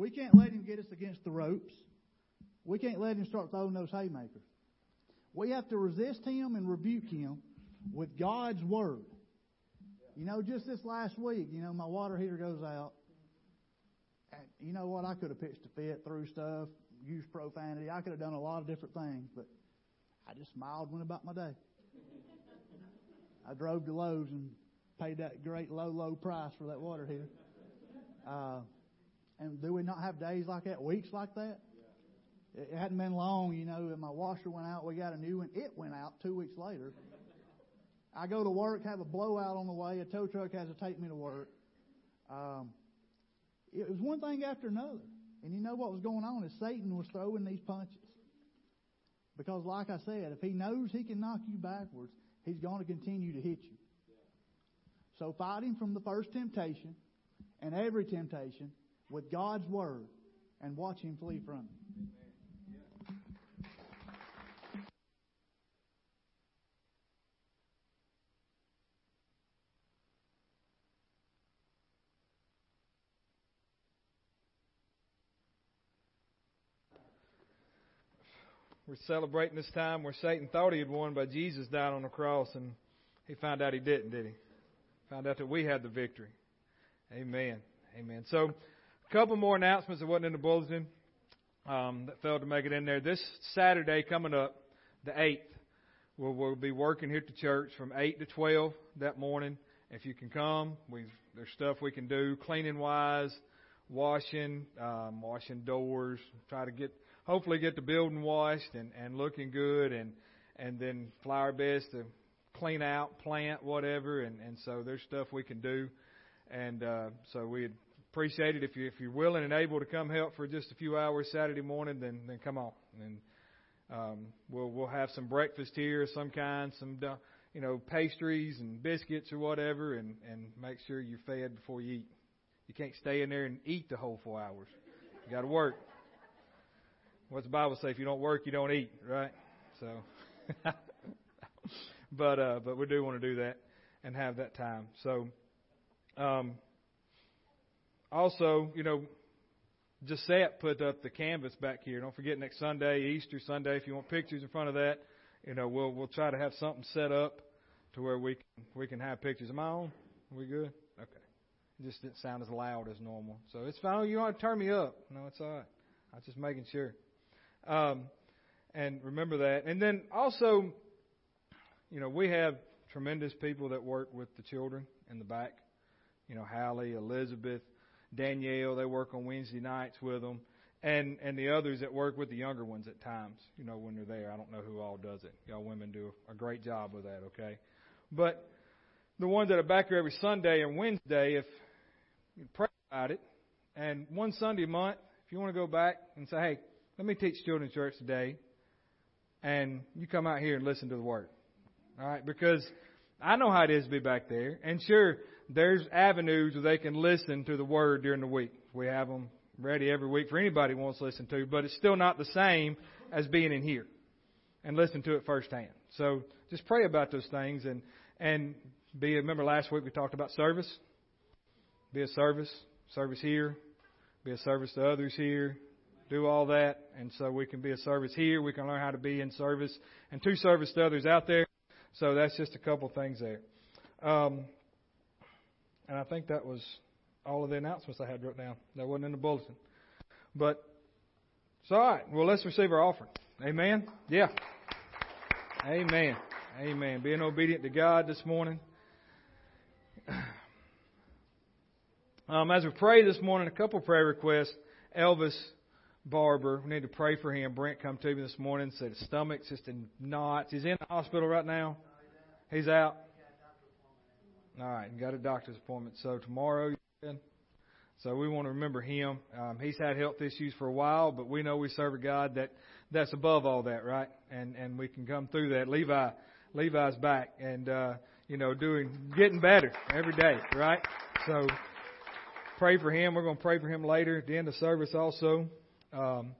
We can't let him get us against the ropes. We can't let him start throwing those haymakers. We have to resist him and rebuke him with God's word. You know, just this last week, you know, my water heater goes out. And you know what? I could have pitched a fit, threw stuff, used profanity. I could have done a lot of different things, but I just smiled, and went about my day. I drove to Lowe's and paid that great low, low price for that water heater. Uh, and do we not have days like that, weeks like that? It hadn't been long, you know, and my washer went out. We got a new one. It went out two weeks later. I go to work, have a blowout on the way. A tow truck has to take me to work. Um, it was one thing after another. And you know what was going on is Satan was throwing these punches. Because, like I said, if he knows he can knock you backwards, he's going to continue to hit you. So fight him from the first temptation and every temptation with God's word and watch him flee from you. We're celebrating this time where Satan thought he had won, but Jesus died on the cross, and he found out he didn't, did he? Found out that we had the victory. Amen. Amen. So, a couple more announcements that wasn't in the bulletin um, that failed to make it in there. This Saturday coming up, the 8th, we'll, we'll be working here at the church from 8 to 12 that morning. If you can come, we there's stuff we can do cleaning wise, washing, um, washing doors, try to get hopefully get the building washed and, and looking good and and then flower beds to clean out, plant, whatever and, and so there's stuff we can do. And uh so we'd appreciate it if you if you're willing and able to come help for just a few hours Saturday morning, then then come on. And um we'll we'll have some breakfast here some kind, some you know, pastries and biscuits or whatever and, and make sure you're fed before you eat. You can't stay in there and eat the whole four hours. You gotta work. What's the Bible say? If you don't work, you don't eat, right? So, but uh, but we do want to do that and have that time. So, um, also, you know, Gisette put up the canvas back here. Don't forget next Sunday, Easter Sunday, if you want pictures in front of that, you know, we'll we'll try to have something set up to where we can we can have pictures. Am I on? Are we good? Okay. It just didn't sound as loud as normal. So it's fine. You don't have to turn me up. No, it's all right. I was just making sure. Um, and remember that. And then also, you know, we have tremendous people that work with the children in the back. You know, Hallie, Elizabeth, Danielle, they work on Wednesday nights with them. And, and the others that work with the younger ones at times, you know, when they're there. I don't know who all does it. Y'all women do a great job with that, okay? But the ones that are back here every Sunday and Wednesday, if you pray about it, and one Sunday a month, if you want to go back and say, hey, let me teach children's church today, and you come out here and listen to the word. All right, because I know how it is to be back there, and sure, there's avenues where they can listen to the word during the week. We have them ready every week for anybody who wants to listen to, but it's still not the same as being in here and listen to it firsthand. So just pray about those things and and be. Remember last week we talked about service. Be a service, service here, be a service to others here, do all that. And so we can be a service here. We can learn how to be in service and to service to others out there. So that's just a couple things there. Um, and I think that was all of the announcements I had wrote down. That wasn't in the bulletin. But it's all right. Well, let's receive our offering. Amen. Yeah. Amen. Amen. Being obedient to God this morning. Um, as we pray this morning, a couple prayer requests. Elvis Barber. We need to pray for him. Brent come to me this morning said his stomach's just in knots. He's in the hospital right now. He's out. All right, and got a doctor's appointment. So tomorrow, so we want to remember him. Um, he's had health issues for a while, but we know we serve a God that that's above all that, right? And and we can come through that. Levi, Levi's back and uh, you know doing getting better every day, right? So pray for him. We're going to pray for him later at the end of service also. Um,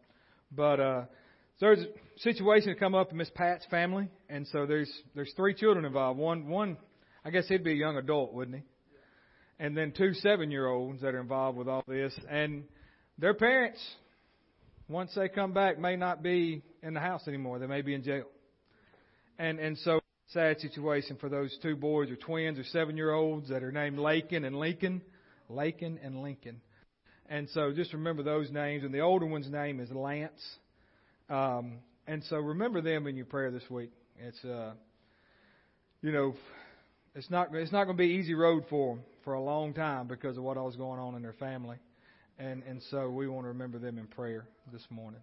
but uh, there's a situation that come up in Miss Pat's family, and so there's there's three children involved. One one, I guess he'd be a young adult, wouldn't he? And then two seven year olds that are involved with all this. And their parents, once they come back, may not be in the house anymore. They may be in jail. And and so sad situation for those two boys or twins or seven year olds that are named Lakin and Lincoln. Lakin and Lincoln. And so just remember those names. And the older one's name is Lance. Um, and so remember them in your prayer this week. It's uh, you know, it's not it's not going to be an easy road for them for a long time because of what was going on in their family, and and so we want to remember them in prayer this morning.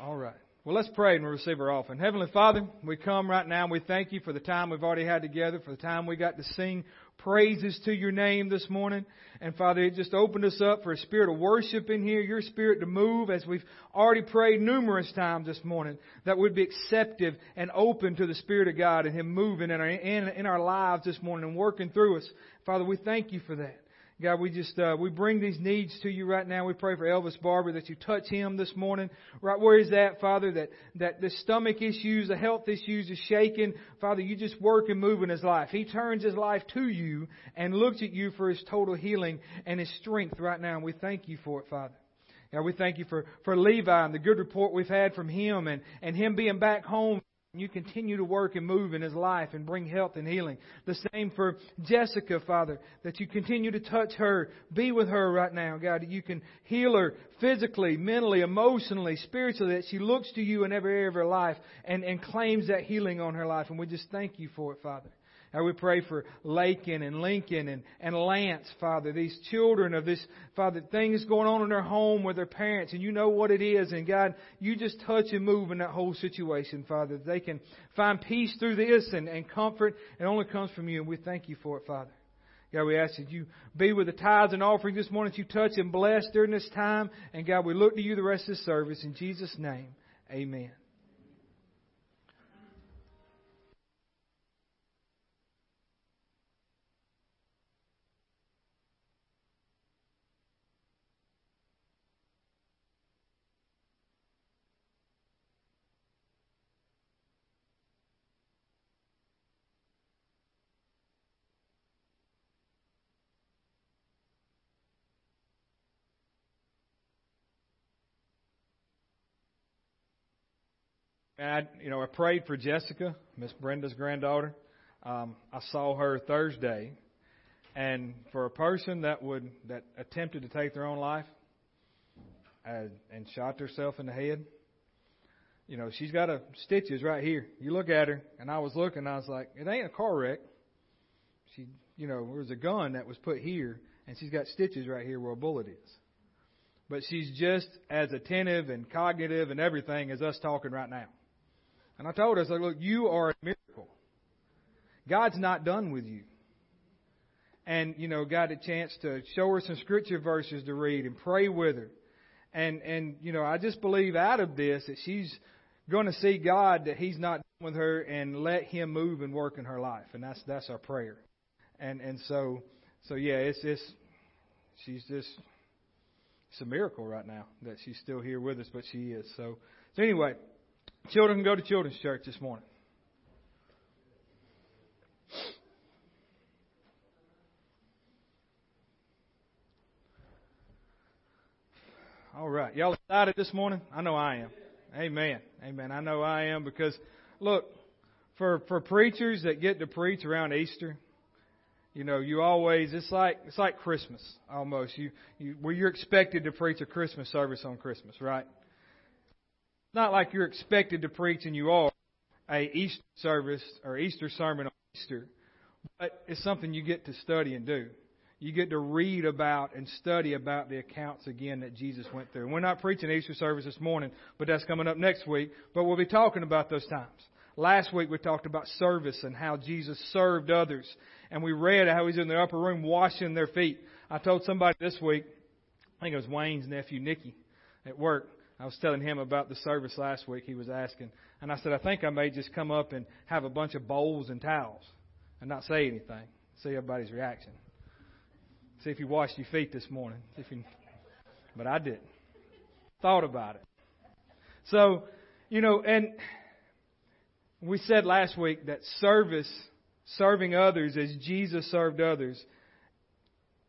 All right. Well, let's pray and we'll receive our offering. Heavenly Father, we come right now and we thank you for the time we've already had together, for the time we got to sing praises to your name this morning. And Father, it just opened us up for a spirit of worship in here, your spirit to move as we've already prayed numerous times this morning, that we'd be acceptive and open to the Spirit of God and Him moving in our, in, in our lives this morning and working through us. Father, we thank you for that. God, we just uh, we bring these needs to you right now. We pray for Elvis Barber that you touch him this morning, right where he's at, Father. That that the stomach issues, the health issues is shaken, Father. You just work and move in his life. He turns his life to you and looks at you for his total healing and his strength right now. And we thank you for it, Father. God, we thank you for for Levi and the good report we've had from him and and him being back home you continue to work and move in his life and bring health and healing. The same for Jessica, Father, that you continue to touch her, be with her right now, God, that you can heal her physically, mentally, emotionally, spiritually, that she looks to you in every area of her life and, and claims that healing on her life. And we just thank you for it, Father. We pray for Lakin and Lincoln and, and Lance, Father, these children of this, Father, things going on in their home with their parents, and you know what it is. And God, you just touch and move in that whole situation, Father. They can find peace through this and, and comfort. It only comes from you, and we thank you for it, Father. God, we ask that you be with the tithes and offering this morning, that you touch and bless during this time. And God, we look to you the rest of the service. In Jesus' name, amen. And I, you know, I prayed for Jessica, Miss Brenda's granddaughter. Um, I saw her Thursday, and for a person that would that attempted to take their own life and, and shot herself in the head, you know, she's got a stitches right here. You look at her, and I was looking, I was like, it ain't a car wreck. She, you know, there was a gun that was put here, and she's got stitches right here where a bullet is. But she's just as attentive and cognitive and everything as us talking right now. And I told her, I said, look, you are a miracle. God's not done with you. And, you know, got a chance to show her some scripture verses to read and pray with her. And, and, you know, I just believe out of this that she's going to see God that He's not done with her and let Him move and work in her life. And that's, that's our prayer. And, and so, so yeah, it's, it's, she's just, it's a miracle right now that she's still here with us, but she is. So, so anyway, Children go to children's church this morning. All right. Y'all excited this morning? I know I am. Amen. Amen. I know I am because look, for for preachers that get to preach around Easter, you know, you always it's like it's like Christmas almost. You you where you're expected to preach a Christmas service on Christmas, right? Not like you're expected to preach and you are a Easter service or Easter sermon on Easter, but it's something you get to study and do. You get to read about and study about the accounts again that Jesus went through. And we're not preaching Easter service this morning, but that's coming up next week. But we'll be talking about those times. Last week we talked about service and how Jesus served others. And we read how he's in the upper room washing their feet. I told somebody this week, I think it was Wayne's nephew, Nicky, at work. I was telling him about the service last week. He was asking, and I said, I think I may just come up and have a bunch of bowls and towels and not say anything. See everybody's reaction. See if you washed your feet this morning. If you, but I didn't. Thought about it. So, you know, and we said last week that service, serving others as Jesus served others,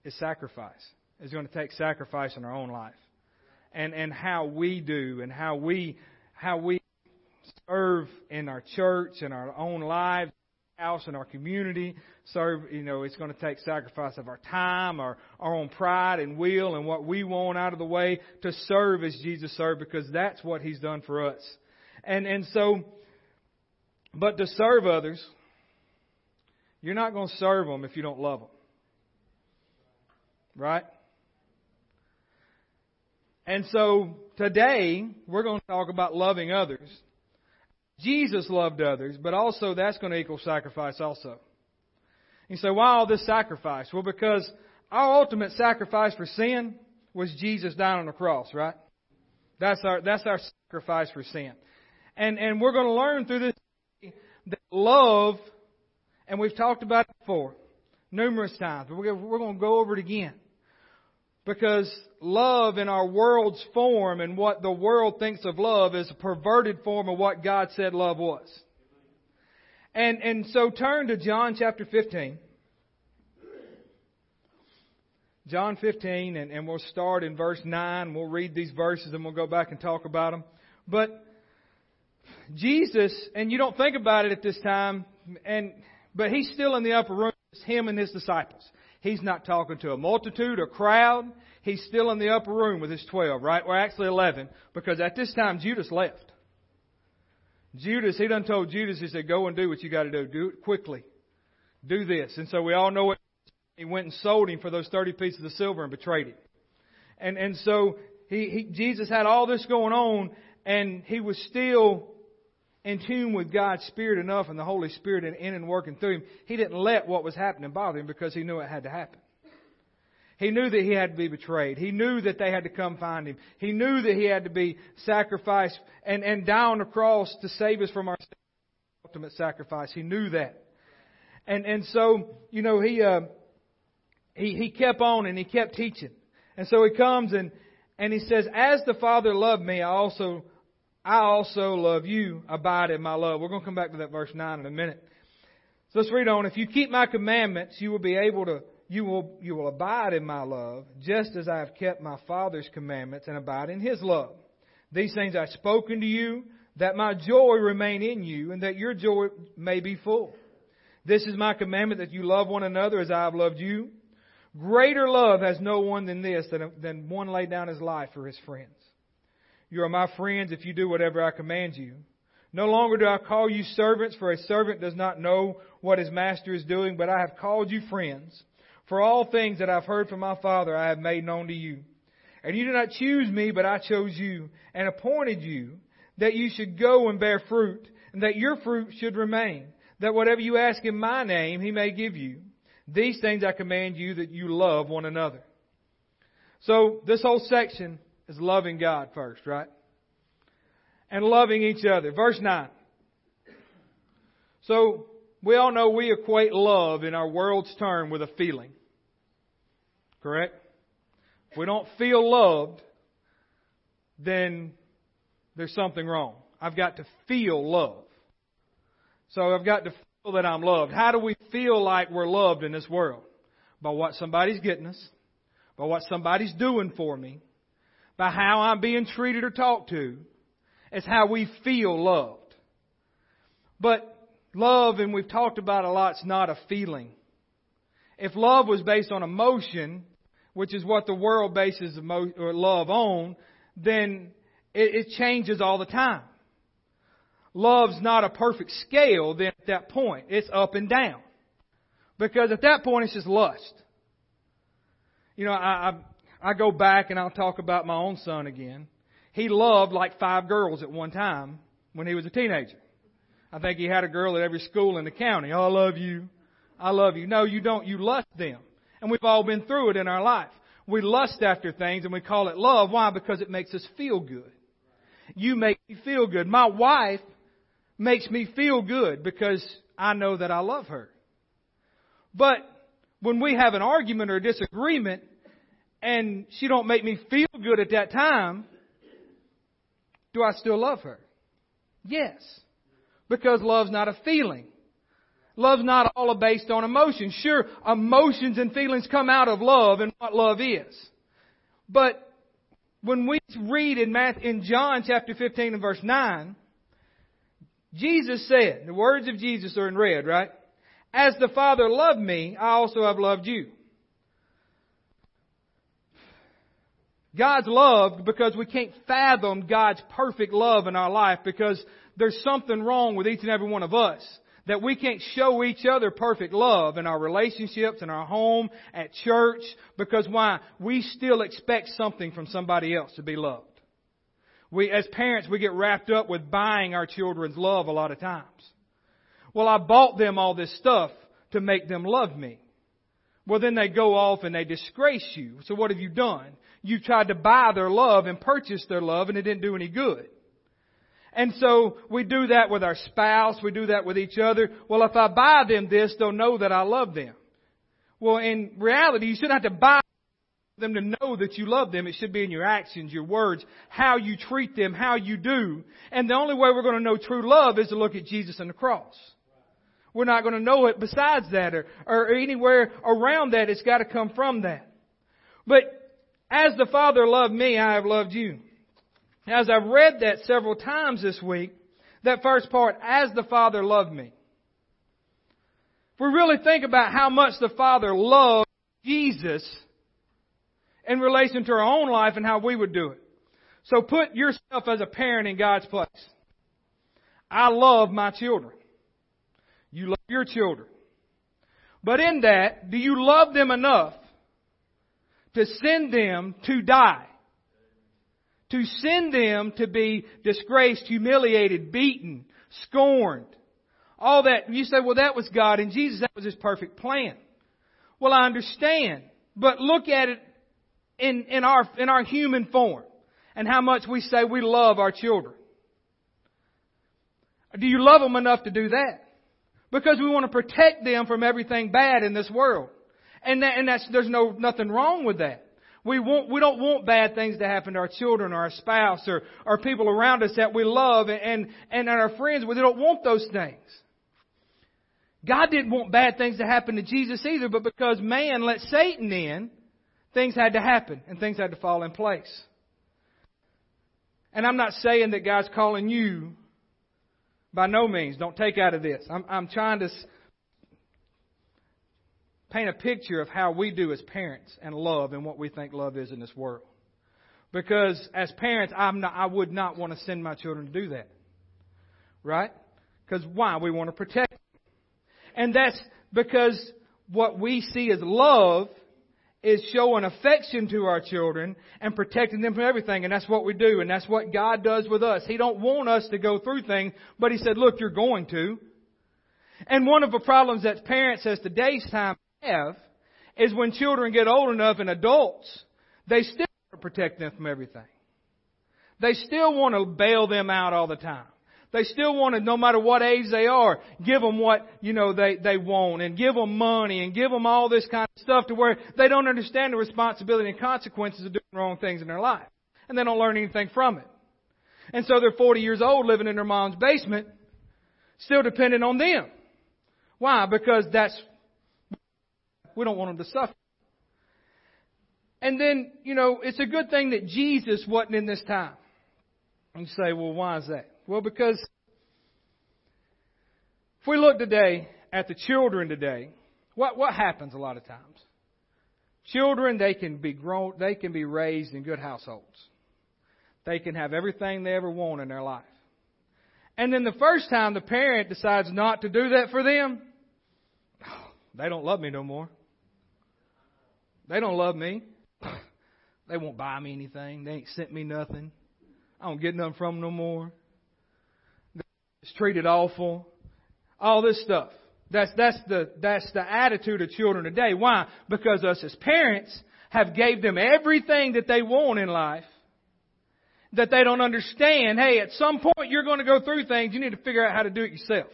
is sacrifice. It's going to take sacrifice in our own life. And, and how we do and how we, how we serve in our church and our own lives, house and our community. Serve, you know, it's going to take sacrifice of our time, our, our own pride and will and what we want out of the way to serve as Jesus served because that's what He's done for us. And, and so, but to serve others, you're not going to serve them if you don't love them. Right? And so today, we're going to talk about loving others. Jesus loved others, but also that's going to equal sacrifice also. You say, why all this sacrifice? Well, because our ultimate sacrifice for sin was Jesus dying on the cross, right? That's our, that's our sacrifice for sin. And, and we're going to learn through this that love, and we've talked about it before, numerous times, but we're, we're going to go over it again. Because love in our world's form and what the world thinks of love is a perverted form of what God said love was. And, and so turn to John chapter 15. John 15, and, and we'll start in verse 9. We'll read these verses and we'll go back and talk about them. But Jesus, and you don't think about it at this time, and but he's still in the upper room, it's him and his disciples. He's not talking to a multitude, a crowd. He's still in the upper room with his 12, right? Or actually 11, because at this time Judas left. Judas, he done told Judas, he said, go and do what you got to do. Do it quickly. Do this. And so we all know what he went and sold him for those 30 pieces of silver and betrayed him. And, and so he, he, Jesus had all this going on and he was still in tune with God's Spirit enough and the Holy Spirit in and working through him, he didn't let what was happening bother him because he knew it had to happen. He knew that he had to be betrayed. He knew that they had to come find him. He knew that he had to be sacrificed and, and die on the cross to save us from our ultimate sacrifice. He knew that. And, and so, you know, he, uh, he, he kept on and he kept teaching. And so he comes and, and he says, as the Father loved me, I also I also love you. Abide in my love. We're going to come back to that verse 9 in a minute. So let's read on. If you keep my commandments, you will be able to, you will, you will abide in my love, just as I have kept my Father's commandments and abide in his love. These things I've spoken to you, that my joy remain in you, and that your joy may be full. This is my commandment that you love one another as I have loved you. Greater love has no one than this, than, than one lay down his life for his friends. You are my friends if you do whatever I command you. No longer do I call you servants, for a servant does not know what his master is doing, but I have called you friends. For all things that I've heard from my Father I have made known to you. And you did not choose me, but I chose you and appointed you that you should go and bear fruit, and that your fruit should remain, that whatever you ask in my name he may give you. These things I command you that you love one another. So this whole section is loving God first, right? And loving each other. Verse 9. So, we all know we equate love in our world's term with a feeling. Correct? If we don't feel loved, then there's something wrong. I've got to feel love. So I've got to feel that I'm loved. How do we feel like we're loved in this world? By what somebody's getting us, by what somebody's doing for me, by how I'm being treated or talked to. It's how we feel loved. But love, and we've talked about a lot, is not a feeling. If love was based on emotion, which is what the world bases love on, then it, changes all the time. Love's not a perfect scale then at that point. It's up and down. Because at that point it's just lust. You know, I, I go back and I'll talk about my own son again. He loved like five girls at one time when he was a teenager. I think he had a girl at every school in the county. Oh, I love you. I love you. No, you don't. You lust them. And we've all been through it in our life. We lust after things and we call it love. Why? Because it makes us feel good. You make me feel good. My wife makes me feel good because I know that I love her. But when we have an argument or a disagreement, and she don't make me feel good at that time, do I still love her? Yes. Because love's not a feeling. Love's not all based on emotion. Sure, emotions and feelings come out of love and what love is. But when we read in, Matthew, in John chapter 15 and verse 9, Jesus said, the words of Jesus are in red, right? As the Father loved me, I also have loved you. God's love because we can't fathom God's perfect love in our life because there's something wrong with each and every one of us. That we can't show each other perfect love in our relationships, in our home, at church, because why? We still expect something from somebody else to be loved. We, as parents, we get wrapped up with buying our children's love a lot of times. Well, I bought them all this stuff to make them love me. Well, then they go off and they disgrace you. So what have you done? You tried to buy their love and purchase their love and it didn't do any good. And so we do that with our spouse, we do that with each other. Well, if I buy them this, they'll know that I love them. Well, in reality, you shouldn't have to buy them to know that you love them. It should be in your actions, your words, how you treat them, how you do. And the only way we're going to know true love is to look at Jesus and the cross. We're not going to know it besides that or, or anywhere around that. It's got to come from that. But as the Father loved me, I have loved you. As I've read that several times this week, that first part, as the Father loved me. If we really think about how much the Father loved Jesus in relation to our own life and how we would do it. So put yourself as a parent in God's place. I love my children. You love your children. But in that, do you love them enough to send them to die? to send them to be disgraced, humiliated, beaten, scorned. All that. You say, well, that was God and Jesus, that was His perfect plan. Well, I understand. But look at it in, in our, in our human form and how much we say we love our children. Do you love them enough to do that? Because we want to protect them from everything bad in this world. And that, and that's, there's no, nothing wrong with that. We want, we don't want bad things to happen to our children or our spouse or, or people around us that we love and, and, and our friends. We don't want those things. God didn't want bad things to happen to Jesus either, but because man let Satan in, things had to happen and things had to fall in place. And I'm not saying that God's calling you by no means. Don't take out of this. I'm, I'm trying to paint a picture of how we do as parents and love and what we think love is in this world. Because as parents, I'm not, I would not want to send my children to do that. Right? Because why? We want to protect them. And that's because what we see as love is showing affection to our children and protecting them from everything. And that's what we do. And that's what God does with us. He don't want us to go through things, but He said, look, you're going to. And one of the problems that parents as today's time have is when children get old enough and adults, they still want to protect them from everything. They still want to bail them out all the time. They still want to, no matter what age they are, give them what, you know, they, they want and give them money and give them all this kind of stuff to where they don't understand the responsibility and consequences of doing wrong things in their life. And they don't learn anything from it. And so they're 40 years old living in their mom's basement, still dependent on them. Why? Because that's we don't want them to suffer. And then, you know, it's a good thing that Jesus wasn't in this time. And you say, well, why is that? Well, because if we look today at the children today, what, what happens a lot of times? Children, they can be grown, they can be raised in good households. They can have everything they ever want in their life. And then the first time the parent decides not to do that for them, oh, they don't love me no more. They don't love me. they won't buy me anything. They ain't sent me nothing. I don't get nothing from them no more. It's treated awful. All this stuff. That's that's the that's the attitude of children today. Why? Because us as parents have gave them everything that they want in life. That they don't understand. Hey, at some point you're going to go through things. You need to figure out how to do it yourself.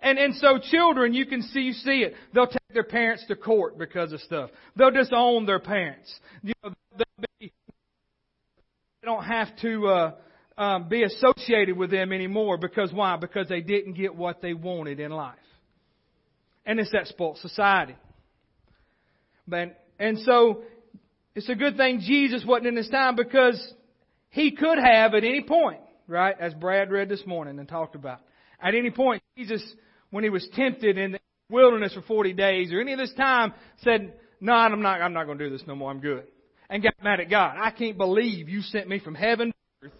And, and so children, you can see, you see it. They'll take their parents to court because of stuff. They'll disown their parents. You know, they'll be, they don't have to, uh, um, be associated with them anymore because why? Because they didn't get what they wanted in life. And it's that spoiled society. But, and so, it's a good thing Jesus wasn't in this time because he could have at any point, right, as Brad read this morning and talked about. At any point, Jesus, when he was tempted in the wilderness for 40 days or any of this time, said, no, I'm not, I'm not going to do this no more. I'm good. And got mad at God. I can't believe you sent me from heaven to earth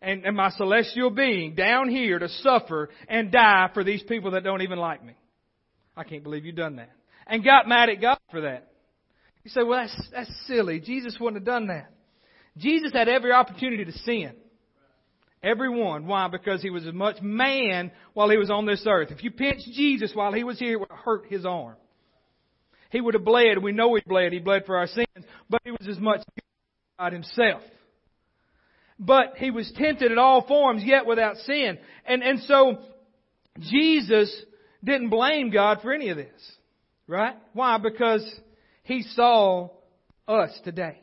and, and my celestial being down here to suffer and die for these people that don't even like me. I can't believe you've done that. And got mad at God for that. You say, well, that's, that's silly. Jesus wouldn't have done that. Jesus had every opportunity to sin. Every one. Why? Because he was as much man while he was on this earth. If you pinched Jesus while he was here, it would hurt his arm. He would have bled. We know he bled. He bled for our sins. But he was as much God himself. But he was tempted in all forms, yet without sin. And, and so, Jesus didn't blame God for any of this. Right? Why? Because he saw us today.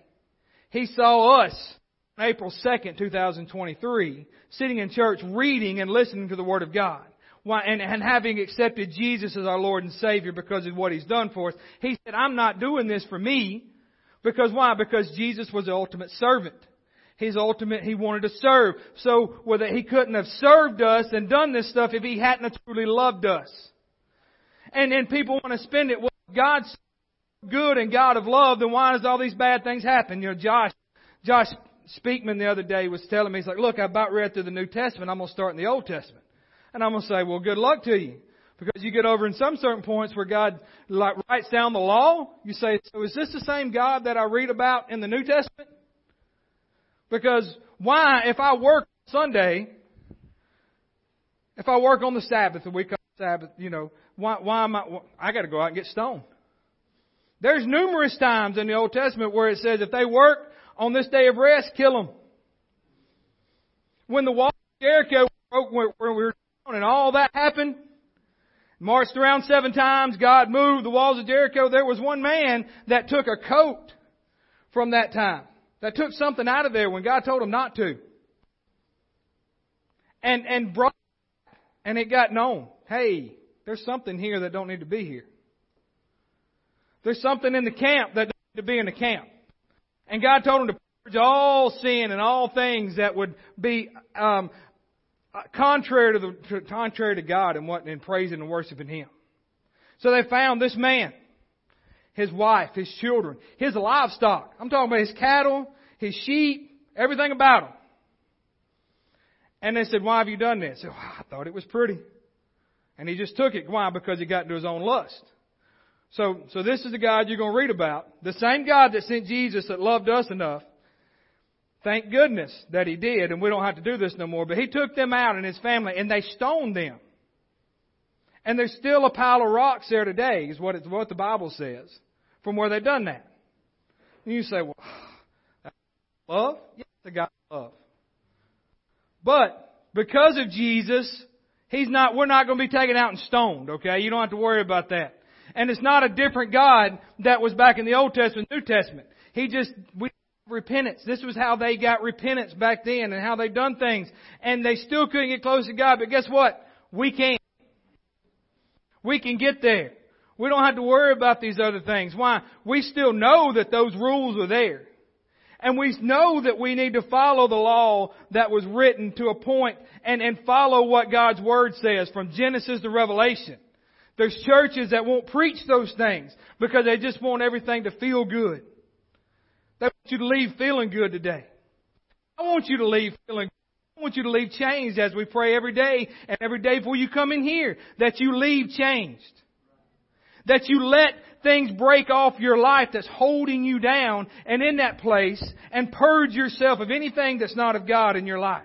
He saw us April 2nd, 2023, sitting in church reading and listening to the Word of God. Why, and, and having accepted Jesus as our Lord and Savior because of what He's done for us. He said, I'm not doing this for me. Because why? Because Jesus was the ultimate servant. His ultimate, He wanted to serve. So, whether He couldn't have served us and done this stuff if He hadn't truly loved us. And then people want to spend it, well, God's good and God of love, then why does all these bad things happen? You know, Josh, Josh Speakman the other day was telling me, he's like, look, I about read through the New Testament. I'm going to start in the Old Testament. And I'm going to say, well, good luck to you. Because you get over in some certain points where God like writes down the law, you say, so is this the same God that I read about in the New Testament? Because why, if I work Sunday, if I work on the Sabbath, the week of Sabbath, you know, why, why am I, I gotta go out and get stoned. There's numerous times in the Old Testament where it says if they work on this day of rest, kill them. When the wall of Jericho broke, when we were down and all that happened, marched around seven times, God moved the walls of Jericho, there was one man that took a coat from that time. That took something out of there when God told him not to. And, and brought, and it got known. Hey, there's something here that don't need to be here. There's something in the camp that doesn't need to be in the camp. And God told him to purge all sin and all things that would be um, contrary to the to, contrary to God and what in praising and worshiping Him. So they found this man, his wife, his children, his livestock. I'm talking about his cattle, his sheep, everything about him. And they said, "Why have you done this?" Said, I thought it was pretty. And he just took it. Why? Because he got into his own lust. So, so this is the God you're going to read about. The same God that sent Jesus that loved us enough. Thank goodness that He did, and we don't have to do this no more. But He took them out and His family, and they stoned them. And there's still a pile of rocks there today, is what, what the Bible says, from where they've done that. And you say, well, love? Yes, the God of love. But because of Jesus, He's not, we're not going to be taken out and stoned, okay? You don't have to worry about that. And it's not a different God that was back in the Old Testament, New Testament. He just, we, repentance. This was how they got repentance back then and how they've done things. And they still couldn't get close to God, but guess what? We can. We can get there. We don't have to worry about these other things. Why? We still know that those rules are there. And we know that we need to follow the law that was written to a point and, and follow what God's Word says from Genesis to Revelation. There's churches that won't preach those things because they just want everything to feel good. They want you to leave feeling good today. I want you to leave feeling good. I want you to leave changed as we pray every day and every day before you come in here. That you leave changed. That you let things break off your life that's holding you down and in that place and purge yourself of anything that's not of God in your life.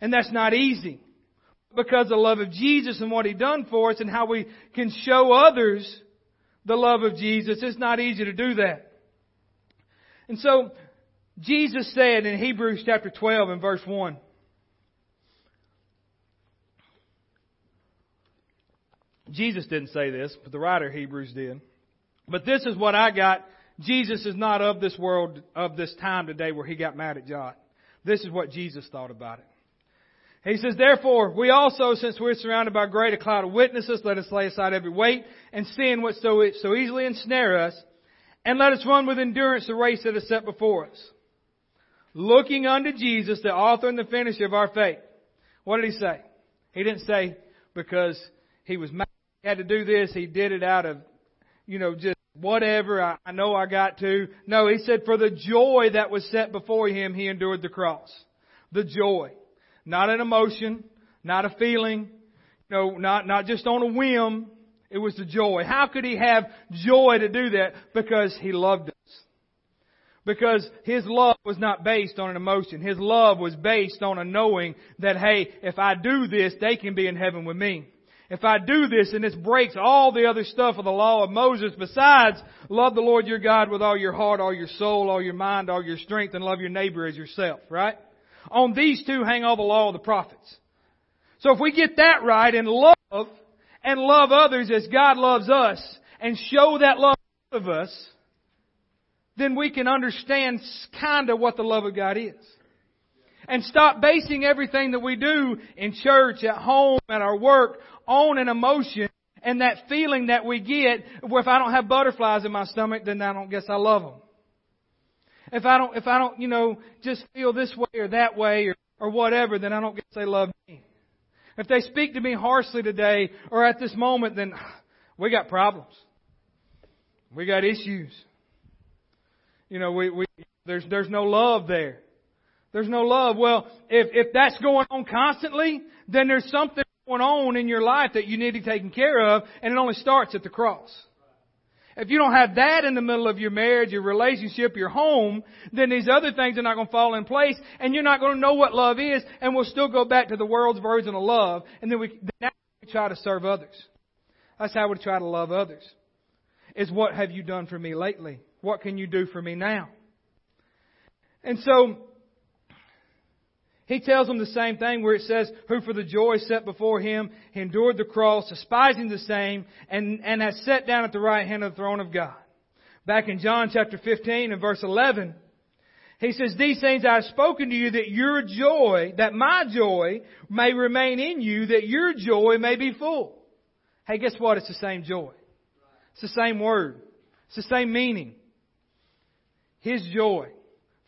And that's not easy because the love of Jesus and what He done for us and how we can show others the love of Jesus. It's not easy to do that. And so, Jesus said in Hebrews chapter 12 and verse 1, Jesus didn't say this, but the writer Hebrews did. But this is what I got. Jesus is not of this world, of this time today where he got mad at God. This is what Jesus thought about it. He says, therefore, we also, since we're surrounded by a great cloud of witnesses, let us lay aside every weight and sin which so, so easily ensnare us, And let us run with endurance the race that is set before us. Looking unto Jesus, the author and the finisher of our faith. What did he say? He didn't say because he was mad, he had to do this, he did it out of, you know, just whatever, I, I know I got to. No, he said for the joy that was set before him, he endured the cross. The joy. Not an emotion, not a feeling, you know, not, not just on a whim. It was the joy. How could he have joy to do that? Because he loved us. Because his love was not based on an emotion. His love was based on a knowing that, hey, if I do this, they can be in heaven with me. If I do this and this breaks all the other stuff of the law of Moses besides love the Lord your God with all your heart, all your soul, all your mind, all your strength, and love your neighbor as yourself, right? On these two hang all the law of the prophets. So if we get that right and love and love others as God loves us and show that love of us, then we can understand kind of what the love of God is. And stop basing everything that we do in church, at home, at our work on an emotion and that feeling that we get where if I don't have butterflies in my stomach, then I don't guess I love them. If I don't, if I don't, you know, just feel this way or that way or, or whatever, then I don't guess they love me. If they speak to me harshly today or at this moment, then we got problems. We got issues. You know, we, we there's there's no love there. There's no love. Well, if if that's going on constantly, then there's something going on in your life that you need to be taken care of, and it only starts at the cross. If you don't have that in the middle of your marriage, your relationship, your home, then these other things are not going to fall in place, and you're not going to know what love is, and we'll still go back to the world's version of love, and then we, then we try to serve others. That's how we try to love others. Is what have you done for me lately? What can you do for me now? And so, he tells them the same thing where it says, who for the joy set before him endured the cross, despising the same, and, and has sat down at the right hand of the throne of God. Back in John chapter 15 and verse 11, he says, These things I have spoken to you that your joy, that my joy may remain in you, that your joy may be full. Hey, guess what? It's the same joy. It's the same word. It's the same meaning. His joy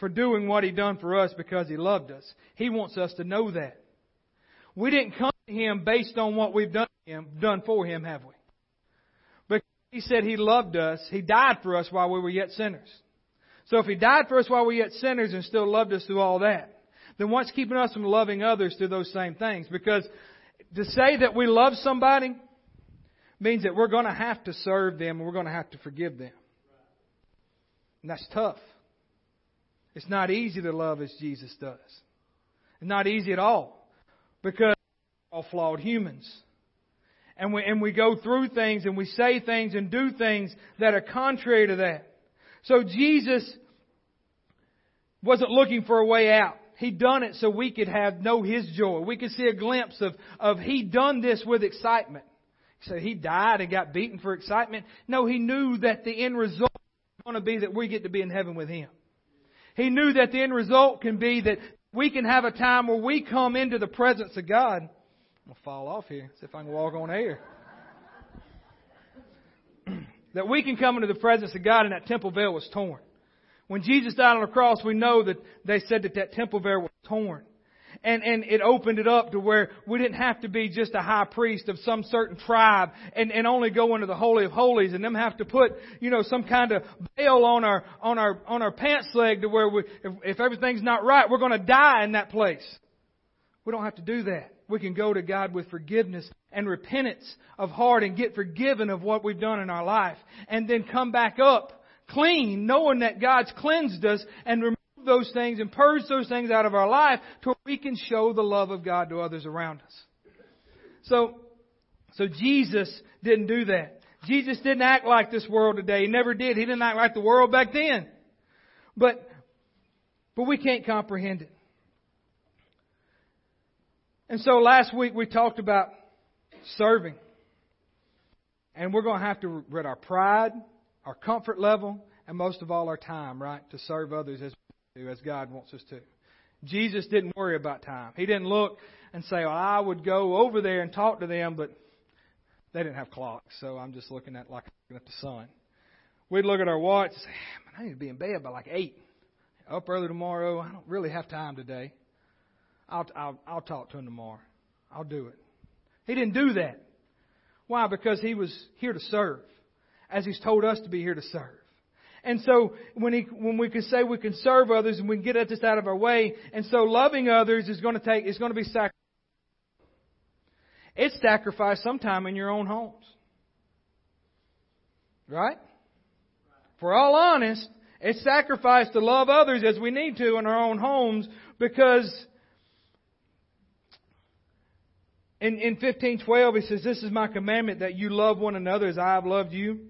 for doing what He done for us because He loved us. He wants us to know that. We didn't come to Him based on what we've done, him, done for Him, have we? Because He said He loved us. He died for us while we were yet sinners. So if He died for us while we were yet sinners and still loved us through all that, then what's keeping us from loving others through those same things? Because to say that we love somebody means that we're going to have to serve them and we're going to have to forgive them. And that's tough. It's not easy to love as Jesus does. It's not easy at all because we're all flawed humans. And we, and we go through things and we say things and do things that are contrary to that. So Jesus wasn't looking for a way out. He done it so we could have know His joy. We could see a glimpse of, of He done this with excitement. So he died and got beaten for excitement. No, he knew that the end result was going to be that we get to be in heaven with him. He knew that the end result can be that we can have a time where we come into the presence of God. I'm going to fall off here. See if I can walk on air. that we can come into the presence of God and that temple veil was torn. When Jesus died on the cross, we know that they said that that temple veil was torn and, and it opened it up to where we didn't have to be just a high priest of some certain tribe and, and only go into the Holy of Holies and them have to put, you know, some kind of veil on our, on our, on our pants leg to where we, if, if everything's not right, we're going to die in that place. We don't have to do that. We can go to God with forgiveness and repentance of heart and get forgiven of what we've done in our life and then come back up clean, knowing that God's cleansed us and those things and purge those things out of our life to we can show the love of God to others around us. So, so Jesus didn't do that. Jesus didn't act like this world today. He never did. He didn't act like the world back then. But, but we can't comprehend it. And so last week we talked about serving. And we're going to have to rid our pride, our comfort level, and most of all our time, right, to serve others as to as God wants us to. Jesus didn't worry about time. He didn't look and say, well, I would go over there and talk to them, but they didn't have clocks, so I'm just looking at like looking at the sun. we'd look at our watch and say, man, I need to be in bed by like 8. Up early tomorrow. I don't really have time today. I'll, I'll, I'll talk to him tomorrow. I'll do it. He didn't do that. Why? Because he was here to serve, as he's told us to be here to serve. And so when he, when we can say we can serve others and we can get this out of our way, and so loving others is going to take, is going to be sacrifice. It's sacrifice sometime in your own homes. Right? We're all honest, it's sacrifice to love others as we need to in our own homes because in, in 1512 he says, This is my commandment that you love one another as I have loved you.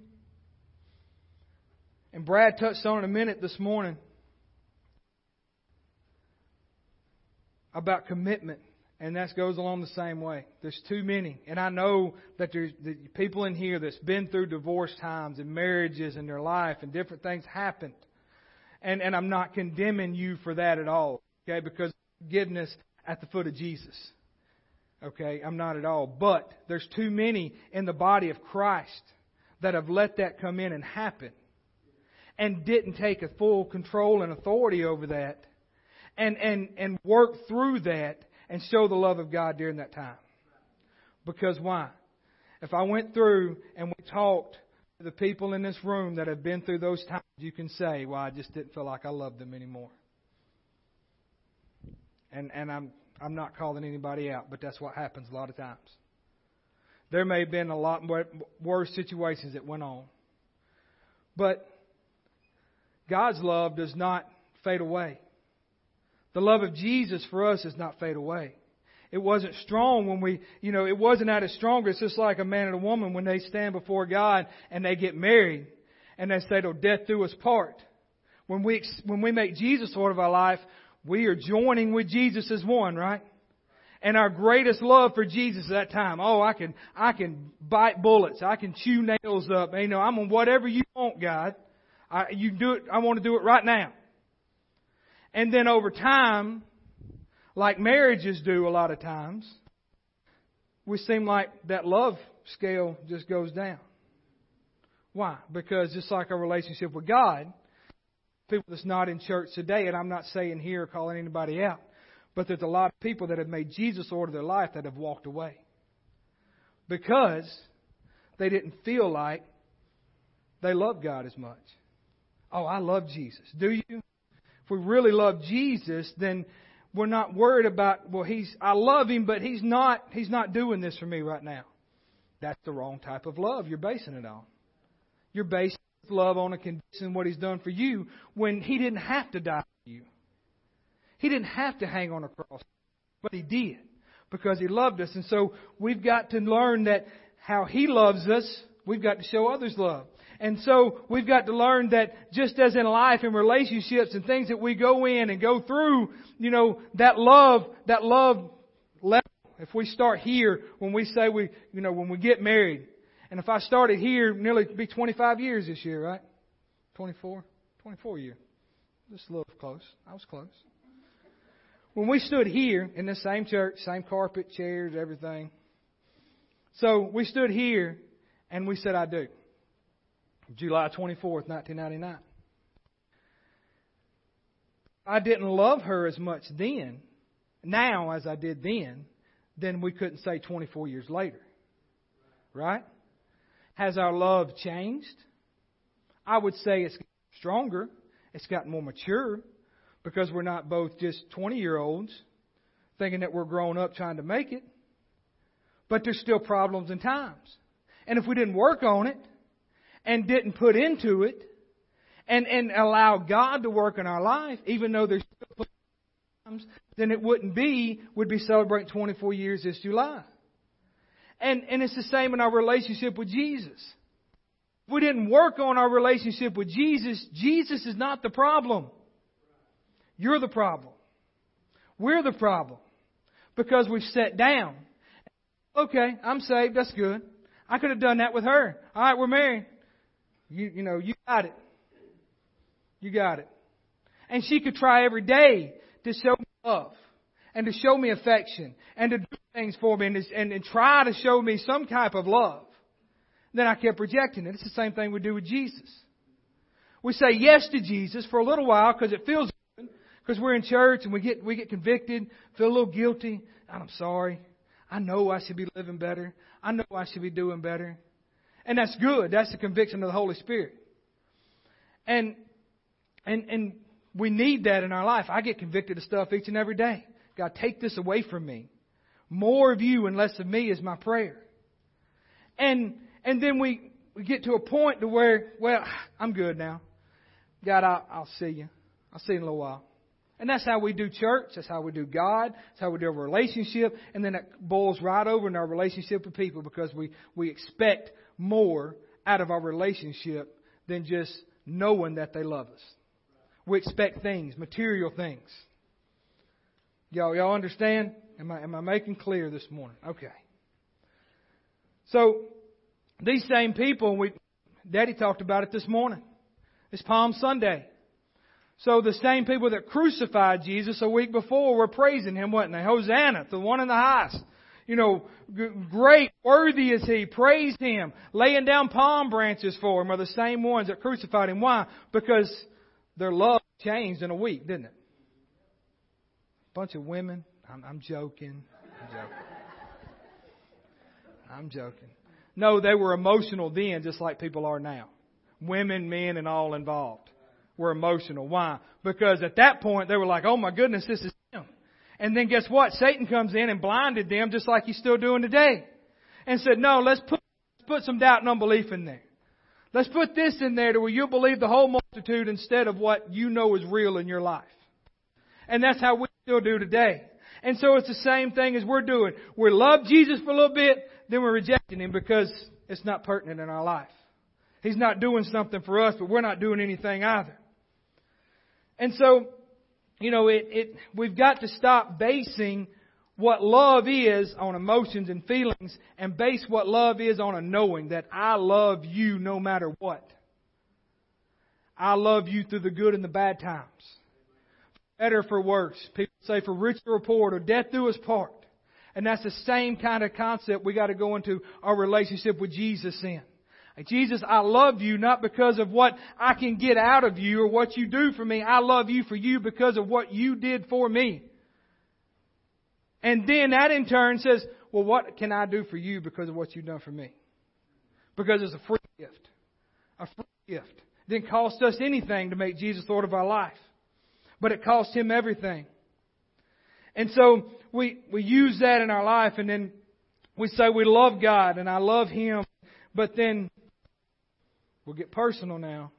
And Brad touched on it a minute this morning about commitment. And that goes along the same way. There's too many. And I know that there's the people in here that's been through divorce times and marriages in their life and different things happened. And, and I'm not condemning you for that at all. Okay? Because forgiveness at the foot of Jesus. Okay? I'm not at all. But there's too many in the body of Christ that have let that come in and happen and didn't take a full control and authority over that and, and, and work through that and show the love of God during that time. Because why? If I went through and we talked to the people in this room that have been through those times, you can say, well, I just didn't feel like I loved them anymore. And, and I'm, I'm not calling anybody out, but that's what happens a lot of times. There may have been a lot more, worse situations that went on. But God's love does not fade away. The love of Jesus for us does not fade away. It wasn't strong when we, you know, it wasn't at its strongest, just like a man and a woman when they stand before God and they get married and they say, "Oh, death do us part." When we when we make Jesus Lord of our life, we are joining with Jesus as one, right? And our greatest love for Jesus at that time, oh, I can I can bite bullets, I can chew nails up, you know, I'm on whatever you want, God. I, you do it. I want to do it right now. And then over time, like marriages do a lot of times, we seem like that love scale just goes down. Why? Because just like our relationship with God, people that's not in church today, and I'm not saying here calling anybody out, but there's a lot of people that have made Jesus Lord of their life that have walked away. Because they didn't feel like they loved God as much. Oh, I love Jesus. Do you? If we really love Jesus, then we're not worried about, well, he's, I love him, but he's not, he's not doing this for me right now. That's the wrong type of love you're basing it on. You're basing love on a condition what he's done for you when he didn't have to die for you. He didn't have to hang on a cross, but he did because he loved us. And so we've got to learn that how he loves us, we've got to show others love. And so we've got to learn that just as in life and relationships and things that we go in and go through, you know, that love, that love level, if we start here when we say we, you know, when we get married, and if I started here, nearly be 25 years this year, right? 24? 24 years. Just a little close. I was close. When we stood here in the same church, same carpet, chairs, everything. So we stood here and we said, I do. July 24th, 1999. I didn't love her as much then, now as I did then, then we couldn't say 24 years later. Right? Has our love changed? I would say it's stronger. It's gotten more mature because we're not both just 20 year olds thinking that we're grown up trying to make it. But there's still problems and times. And if we didn't work on it, and didn't put into it and, and allow God to work in our life, even though there's still times, then it wouldn't be, We'd be celebrating 24 years this July. And, and it's the same in our relationship with Jesus. If we didn't work on our relationship with Jesus, Jesus is not the problem. You're the problem. We're the problem. Because we've sat down. Okay, I'm saved. That's good. I could have done that with her. All right, we're married. You, you know, you got it. You got it. And she could try every day to show me love and to show me affection and to do things for me and, to, and, and try to show me some type of love. Then I kept rejecting it. It's the same thing we do with Jesus. We say yes to Jesus for a little while because it feels good, because we're in church and we get, we get convicted, feel a little guilty. I'm sorry. I know I should be living better. I know I should be doing better. And that's good. That's the conviction of the Holy Spirit. And, and, and we need that in our life. I get convicted of stuff each and every day. God, take this away from me. More of you and less of me is my prayer. And, and then we, we get to a point to where, well, I'm good now. God, I'll, I'll see you. I'll see you in a little while. And that's how we do church. That's how we do God. That's how we do our relationship. And then it boils right over in our relationship with people because we, we expect more out of our relationship than just knowing that they love us. We expect things, material things. Y'all, y'all understand? Am I, am I making clear this morning? Okay. So, these same people, we, Daddy talked about it this morning. It's Palm Sunday. So the same people that crucified Jesus a week before were praising him, wasn't they? Hosanna, the one in the highest. You know, great, worthy is he. Praise him. Laying down palm branches for him are the same ones that crucified him. Why? Because their love changed in a week, didn't it? A bunch of women. I'm, I'm joking. I'm joking. I'm joking. No, they were emotional then, just like people are now. Women, men, and all involved were emotional. Why? Because at that point they were like, oh my goodness, this is. And then guess what? Satan comes in and blinded them just like he's still doing today. And said, no, let's put, let's put some doubt and unbelief in there. Let's put this in there to where you'll believe the whole multitude instead of what you know is real in your life. And that's how we still do today. And so it's the same thing as we're doing. We love Jesus for a little bit, then we're rejecting Him because it's not pertinent in our life. He's not doing something for us, but we're not doing anything either. And so, you know, it, it, we've got to stop basing what love is on emotions and feelings and base what love is on a knowing that I love you no matter what. I love you through the good and the bad times. Better for worse. People say for richer report or death do us part. And that's the same kind of concept we got to go into our relationship with Jesus in. Jesus, I love you not because of what I can get out of you or what you do for me. I love you for you because of what you did for me. And then that in turn says, well, what can I do for you because of what you've done for me? Because it's a free gift. A free gift. It didn't cost us anything to make Jesus Lord of our life. But it cost Him everything. And so we, we use that in our life and then we say we love God and I love Him. But then We'll get personal now,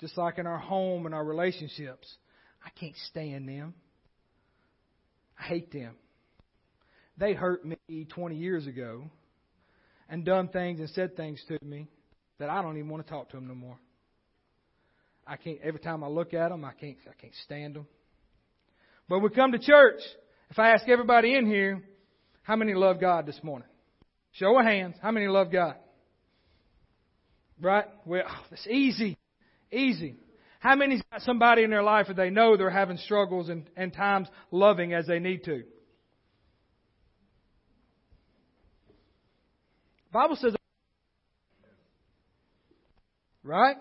just like in our home and our relationships. I can't stand them. I hate them. They hurt me 20 years ago and done things and said things to me that I don't even want to talk to them no more. I can't. Every time I look at them, I can't. I can't stand them. But we come to church. If I ask everybody in here, how many love God this morning? Show of hands. How many love God? Right? Well, oh, it's easy. Easy. How many's got somebody in their life that they know they're having struggles and, and times loving as they need to? Bible says, right?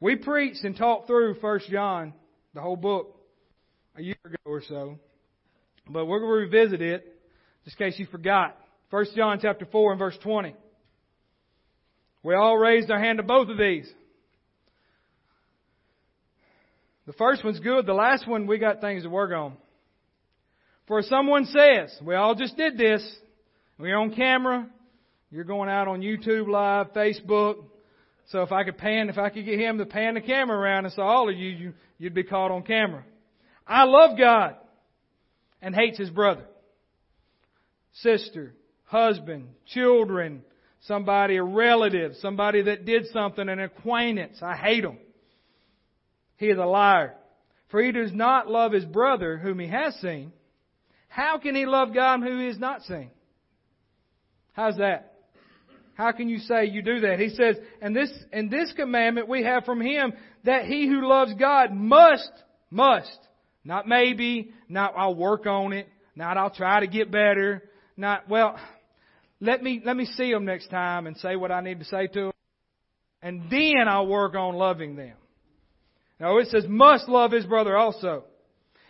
We preached and talked through First John, the whole book, a year ago or so. But we're going to revisit it, just in case you forgot. First John chapter 4 and verse 20. We all raised our hand to both of these. The first one's good. The last one, we got things to work on. For someone says, we all just did this. We're on camera. You're going out on YouTube Live, Facebook. So if I could pan, if I could get him to pan the camera around and saw all of you, you you'd be caught on camera. I love God and hates his brother, sister, husband, children, somebody, a relative, somebody that did something, an acquaintance. I hate him. He is a liar. For he does not love his brother whom he has seen. How can he love God whom he has not seen? How's that? How can you say you do that? He says, and this, and this commandment we have from him that he who loves God must, must, not maybe, not I'll work on it, not I'll try to get better, not, well, let me, let me see them next time and say what I need to say to them. And then I'll work on loving them. Now it says must love his brother also.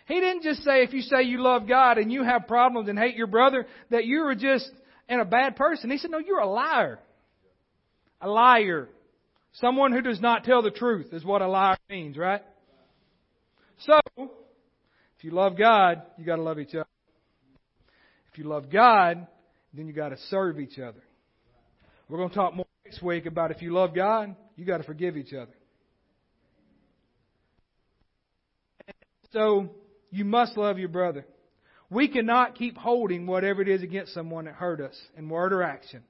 He didn't just say if you say you love God and you have problems and hate your brother that you're just and a bad person. He said, no, you're a liar. A liar. Someone who does not tell the truth is what a liar means, right? So, if you love God, you gotta love each other. If you love God, then you gotta serve each other. We're gonna talk more next week about if you love God, you gotta forgive each other. So, you must love your brother. We cannot keep holding whatever it is against someone that hurt us in word or action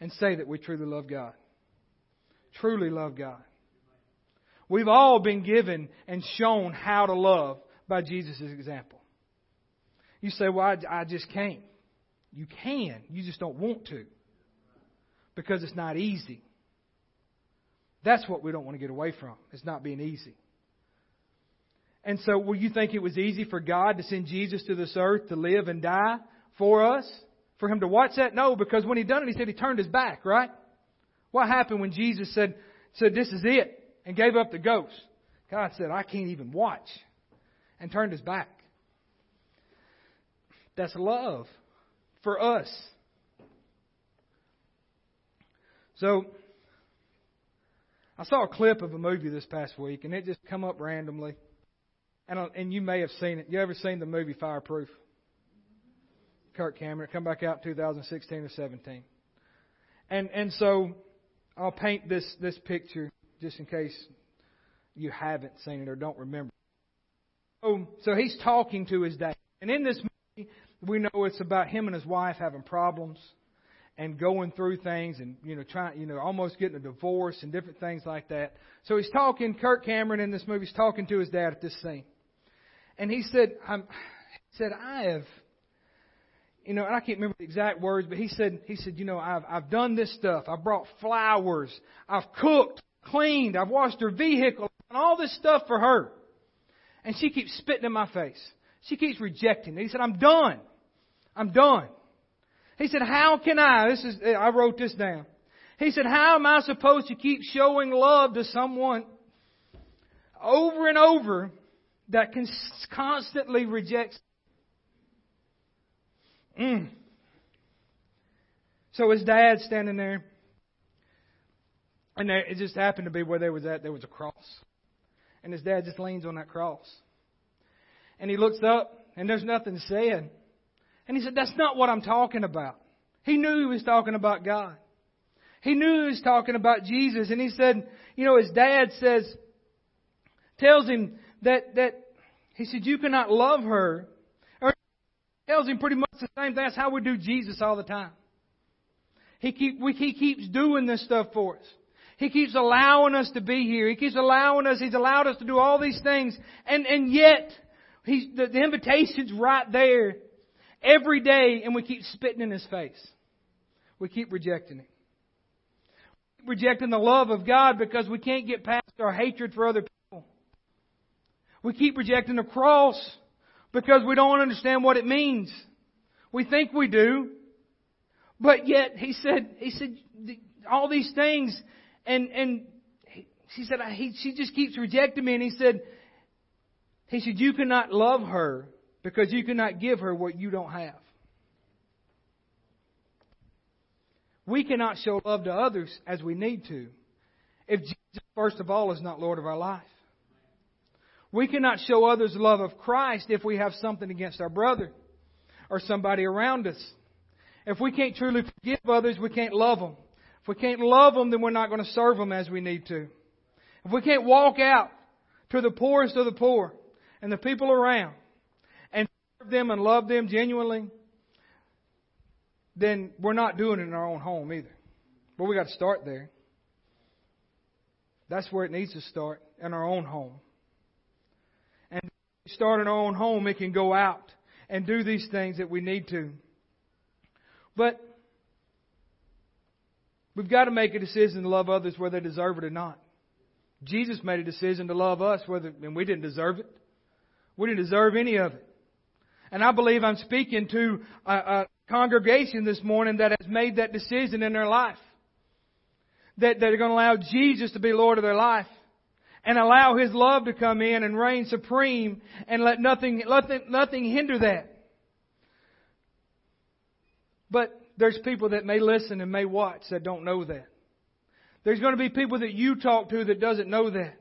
and say that we truly love God. Truly love God. We've all been given and shown how to love by Jesus' example. You say, well, I, I just can't. You can. You just don't want to. Because it's not easy. That's what we don't want to get away from. It's not being easy. And so, will you think it was easy for God to send Jesus to this earth to live and die for us? For him to watch that? No, because when he done it, he said he turned his back, right? What happened when Jesus said, said, this is it, and gave up the ghost? God said, I can't even watch, and turned his back. That's love for us. So, I saw a clip of a movie this past week, and it just come up randomly. And, and you may have seen it. You ever seen the movie Fireproof? Kirk Cameron. come back out 2016 or 17. And and so I'll paint this this picture just in case you haven't seen it or don't remember. Oh, so he's talking to his dad, and in this movie we know it's about him and his wife having problems and going through things and you know trying you know almost getting a divorce and different things like that. So he's talking. Kirk Cameron in this movie is talking to his dad at this scene, and he said, I'm, he said, I have, you know, and I can't remember the exact words, but he said, he said, you know, I've, I've done this stuff. I've brought flowers. I've cooked, cleaned. I've washed her vehicle, and all this stuff for her. And she keeps spitting in my face. She keeps rejecting. He said, I'm done. I'm done. He said, how can I, this is, I wrote this down. He said, how am I supposed to keep showing love to someone over and over that constantly rejects. Mm. So his dad standing there, and it just happened to be where they was at. There was a cross, and his dad just leans on that cross, and he looks up, and there's nothing said, and he said, "That's not what I'm talking about." He knew he was talking about God. He knew he was talking about Jesus, and he said, "You know, his dad says, tells him that, that he said, you cannot love her. Or tells him pretty much the same thing. That's how we do Jesus all the time. He, keep, we, he keeps doing this stuff for us. He keeps allowing us to be here. He keeps allowing us. He's allowed us to do all these things. And, and yet, he's, the, the invitation's right there every day and we keep spitting in his face. We keep rejecting him. Rejecting the love of God because we can't get past our hatred for other people. We keep rejecting the cross because we don't understand what it means. We think we do. But yet, he said, he said, all these things, and, and she said, he, she just keeps rejecting me, and he said, he said, you cannot love her because you cannot give her what you don't have. We cannot show love to others as we need to if Jesus, first of all, is not Lord of our life. We cannot show others love of Christ if we have something against our brother or somebody around us. If we can't truly forgive others, we can't love them. If we can't love them, then we're not going to serve them as we need to. If we can't walk out to the poorest of the poor and the people around serve them and love them genuinely, then we're not doing it in our own home either. But we got to start there. That's where it needs to start, in our own home And start in our own home, it can go out and do these things that we need to. But we've got to make a decision to love others whether they deserve it or not. Jesus made a decision to love us whether and we didn't deserve it. We didn't deserve any of it. And I believe I'm speaking to a, a congregation this morning that has made that decision in their life. that, are going to allow Jesus to be Lord of their life and allow His love to come in and reign supreme and let nothing, nothing, nothing hinder that. But there's people that may listen and may watch that don't know that. There's going to be people that you talk to that doesn't know that.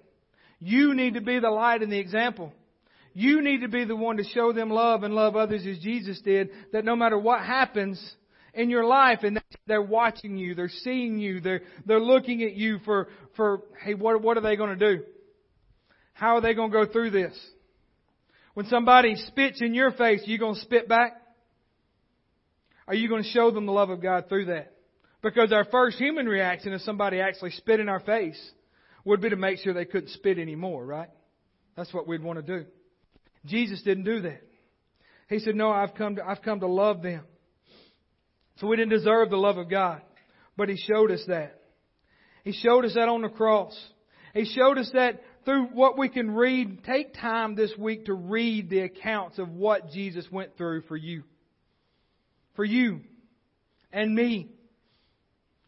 You need to be the light and the example. You need to be the one to show them love and love others as Jesus did, that no matter what happens in your life and they're watching you, they're seeing you, they're, they're looking at you for, for, hey, what, what are they going to do? How are they going to go through this? When somebody spits in your face, are you going to spit back? Are you going to show them the love of God through that? Because our first human reaction if somebody actually spit in our face would be to make sure they couldn't spit anymore, right? That's what we'd want to do. Jesus didn't do that. He said, No, I've come to, I've come to love them. So we didn't deserve the love of God. But He showed us that. He showed us that on the cross. He showed us that through what we can read. Take time this week to read the accounts of what Jesus went through for you. For you and me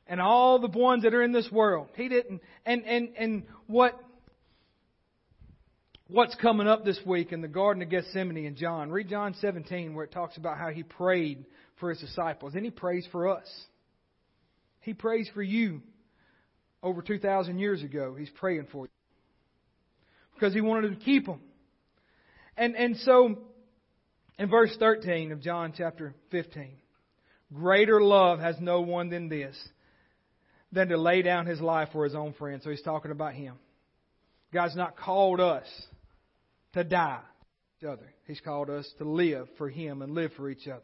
and all the ones that are in this world. He didn't and and and what what's coming up this week in the Garden of Gethsemane in John. Read John 17 where it talks about how he prayed for his disciples. And he prays for us. He prays for you over 2,000 years ago. He's praying for you. Because he wanted to keep them. And, and so, in verse 13 of John chapter 15, greater love has no one than this, than to lay down his life for his own friends. So he's talking about him. God's not called us to die each other. He's called us to live for Him and live for each other.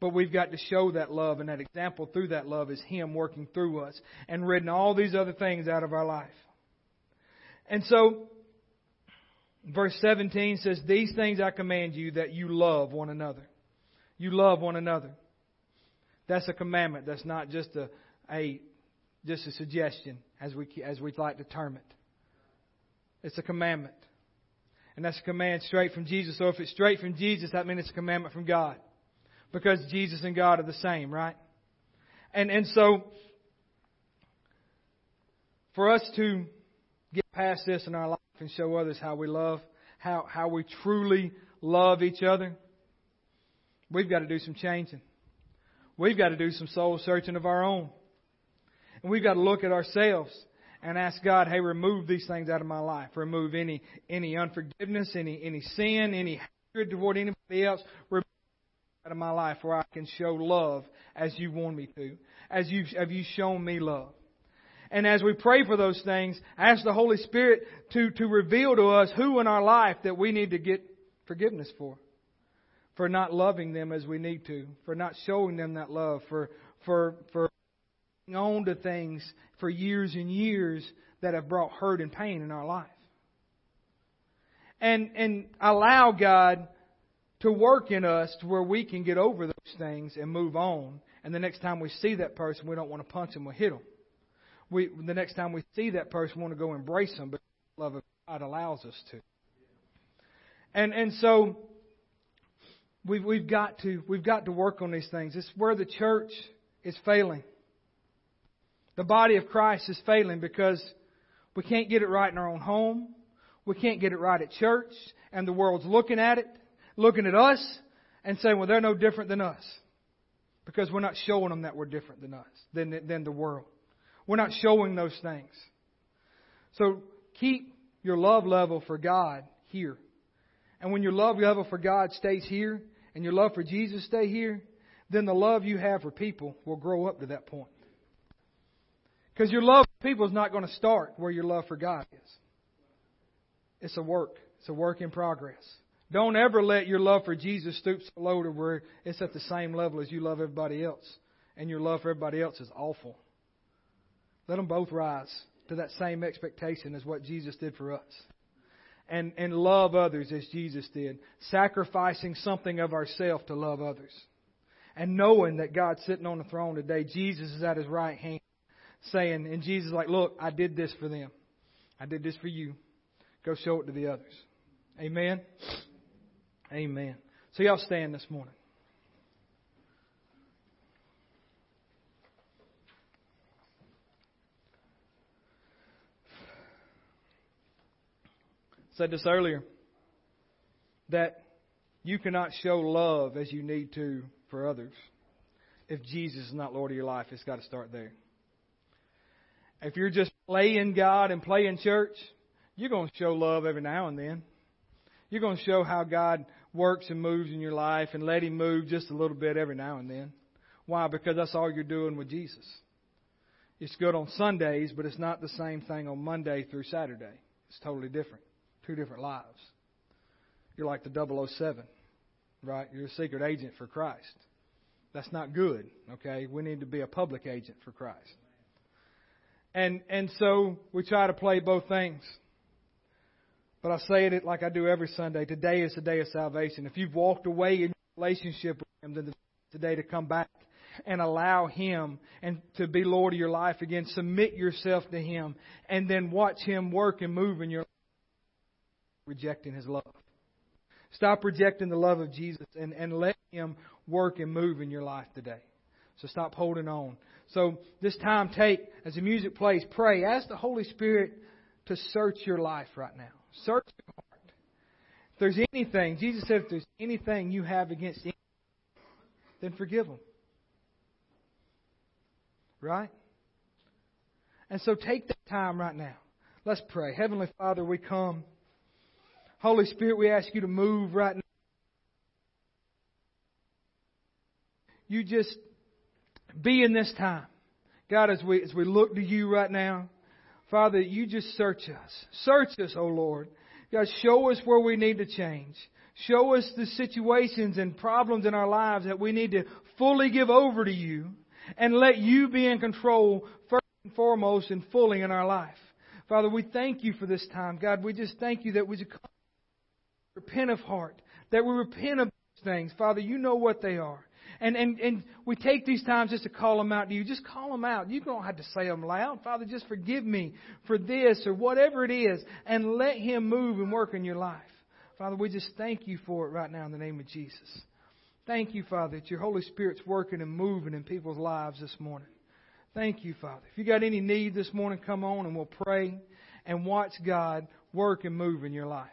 But we've got to show that love, and that example through that love is Him working through us and ridding all these other things out of our life. And so, verse 17 says, These things I command you that you love one another. You love one another. That's a commandment. That's not just a, a just a suggestion, as we as we'd like to term it. It's a commandment. And that's a command straight from Jesus. So if it's straight from Jesus, that means it's a commandment from God. Because Jesus and God are the same, right? And, and so, for us to get past this in our life and show others how we love, how, how we truly love each other, we've got to do some changing. We've got to do some soul searching of our own. And we've got to look at ourselves and ask God, hey, remove these things out of my life. Remove any any unforgiveness, any any sin, any hatred toward anybody else. Remove out of my life where I can show love as you want me to, as you have you shown me love. And as we pray for those things, ask the Holy Spirit to, to reveal to us who in our life that we need to get forgiveness for. For not loving them as we need to, for not showing them that love, for, for, for on to things for years and years that have brought hurt and pain in our life. And, and allow God to work in us to where we can get over those things and move on. And the next time we see that person, we don't want to punch them or hit them. We, the next time we see that person, we want to go embrace them, but the love of God allows us to. And, and so, we've, we've got to, we've got to work on these things. It's where the church is failing. The body of Christ is failing because we can't get it right in our own home. We can't get it right at church. And the world's looking at it, looking at us, and saying, well, they're no different than us. Because we're not showing them that we're different than us, than, than the world. We're not showing those things. So keep your love level for God here. And when your love level for God stays here, and your love for Jesus stay here, then the love you have for people will grow up to that point. Because your love for people is not going to start where your love for God is. It's a work. It's a work in progress. Don't ever let your love for Jesus stoop so low to where it's at the same level as you love everybody else. And your love for everybody else is awful. Let them both rise to that same expectation as what Jesus did for us. And, and love others as Jesus did. Sacrificing something of ourselves to love others. And knowing that God's sitting on the throne today, Jesus is at his right hand saying, and Jesus is like, Look, I did this for them. I did this for you. Go show it to the others. Amen. Amen. So y'all stand this morning. Said this earlier that you cannot show love as you need to for others if Jesus is not Lord of your life. It's got to start there. If you're just playing God and playing church, you're going to show love every now and then. You're going to show how God works and moves in your life and let Him move just a little bit every now and then. Why? Because that's all you're doing with Jesus. It's good on Sundays, but it's not the same thing on Monday through Saturday. It's totally different. Two different lives. You're like the 007, right? You're a secret agent for Christ. That's not good, okay? We need to be a public agent for Christ. And and so we try to play both things. But I say it like I do every Sunday. Today is the day of salvation. If you've walked away in your relationship with Him, then today to come back and allow Him and to be Lord of your life again. Submit yourself to Him and then watch Him work and move in your life, rejecting His love. Stop rejecting the love of Jesus and, and let Him work and move in your life today. So stop holding on. So this time take, as the music plays, pray. Ask the Holy Spirit to search your life right now. Search your heart. If there's anything, Jesus said, if there's anything you have against anyone, then forgive them. Right? And so take that time right now. Let's pray. Heavenly Father, we come. Holy Spirit, we ask you to move right now. You just be in this time. God, as we, as we look to you right now, Father, you just search us. Search us, O oh Lord. God, show us where we need to change. Show us the situations and problems in our lives that we need to fully give over to you and let you be in control first and foremost and fully in our life. Father, we thank you for this time. God, we just thank you that we repent of heart, that we repent of things. Father, you know what they are. And, and, and we take these times just to call them out to you. Just call them out. You don't have to say them loud. Father, just forgive me for this or whatever it is and let Him move and work in your life. Father, we just thank you for it right now in the name of Jesus. Thank you, Father, that your Holy Spirit's working and moving in people's lives this morning. Thank you, Father. If you got any need this morning, come on and we'll pray and watch God work and move in your life.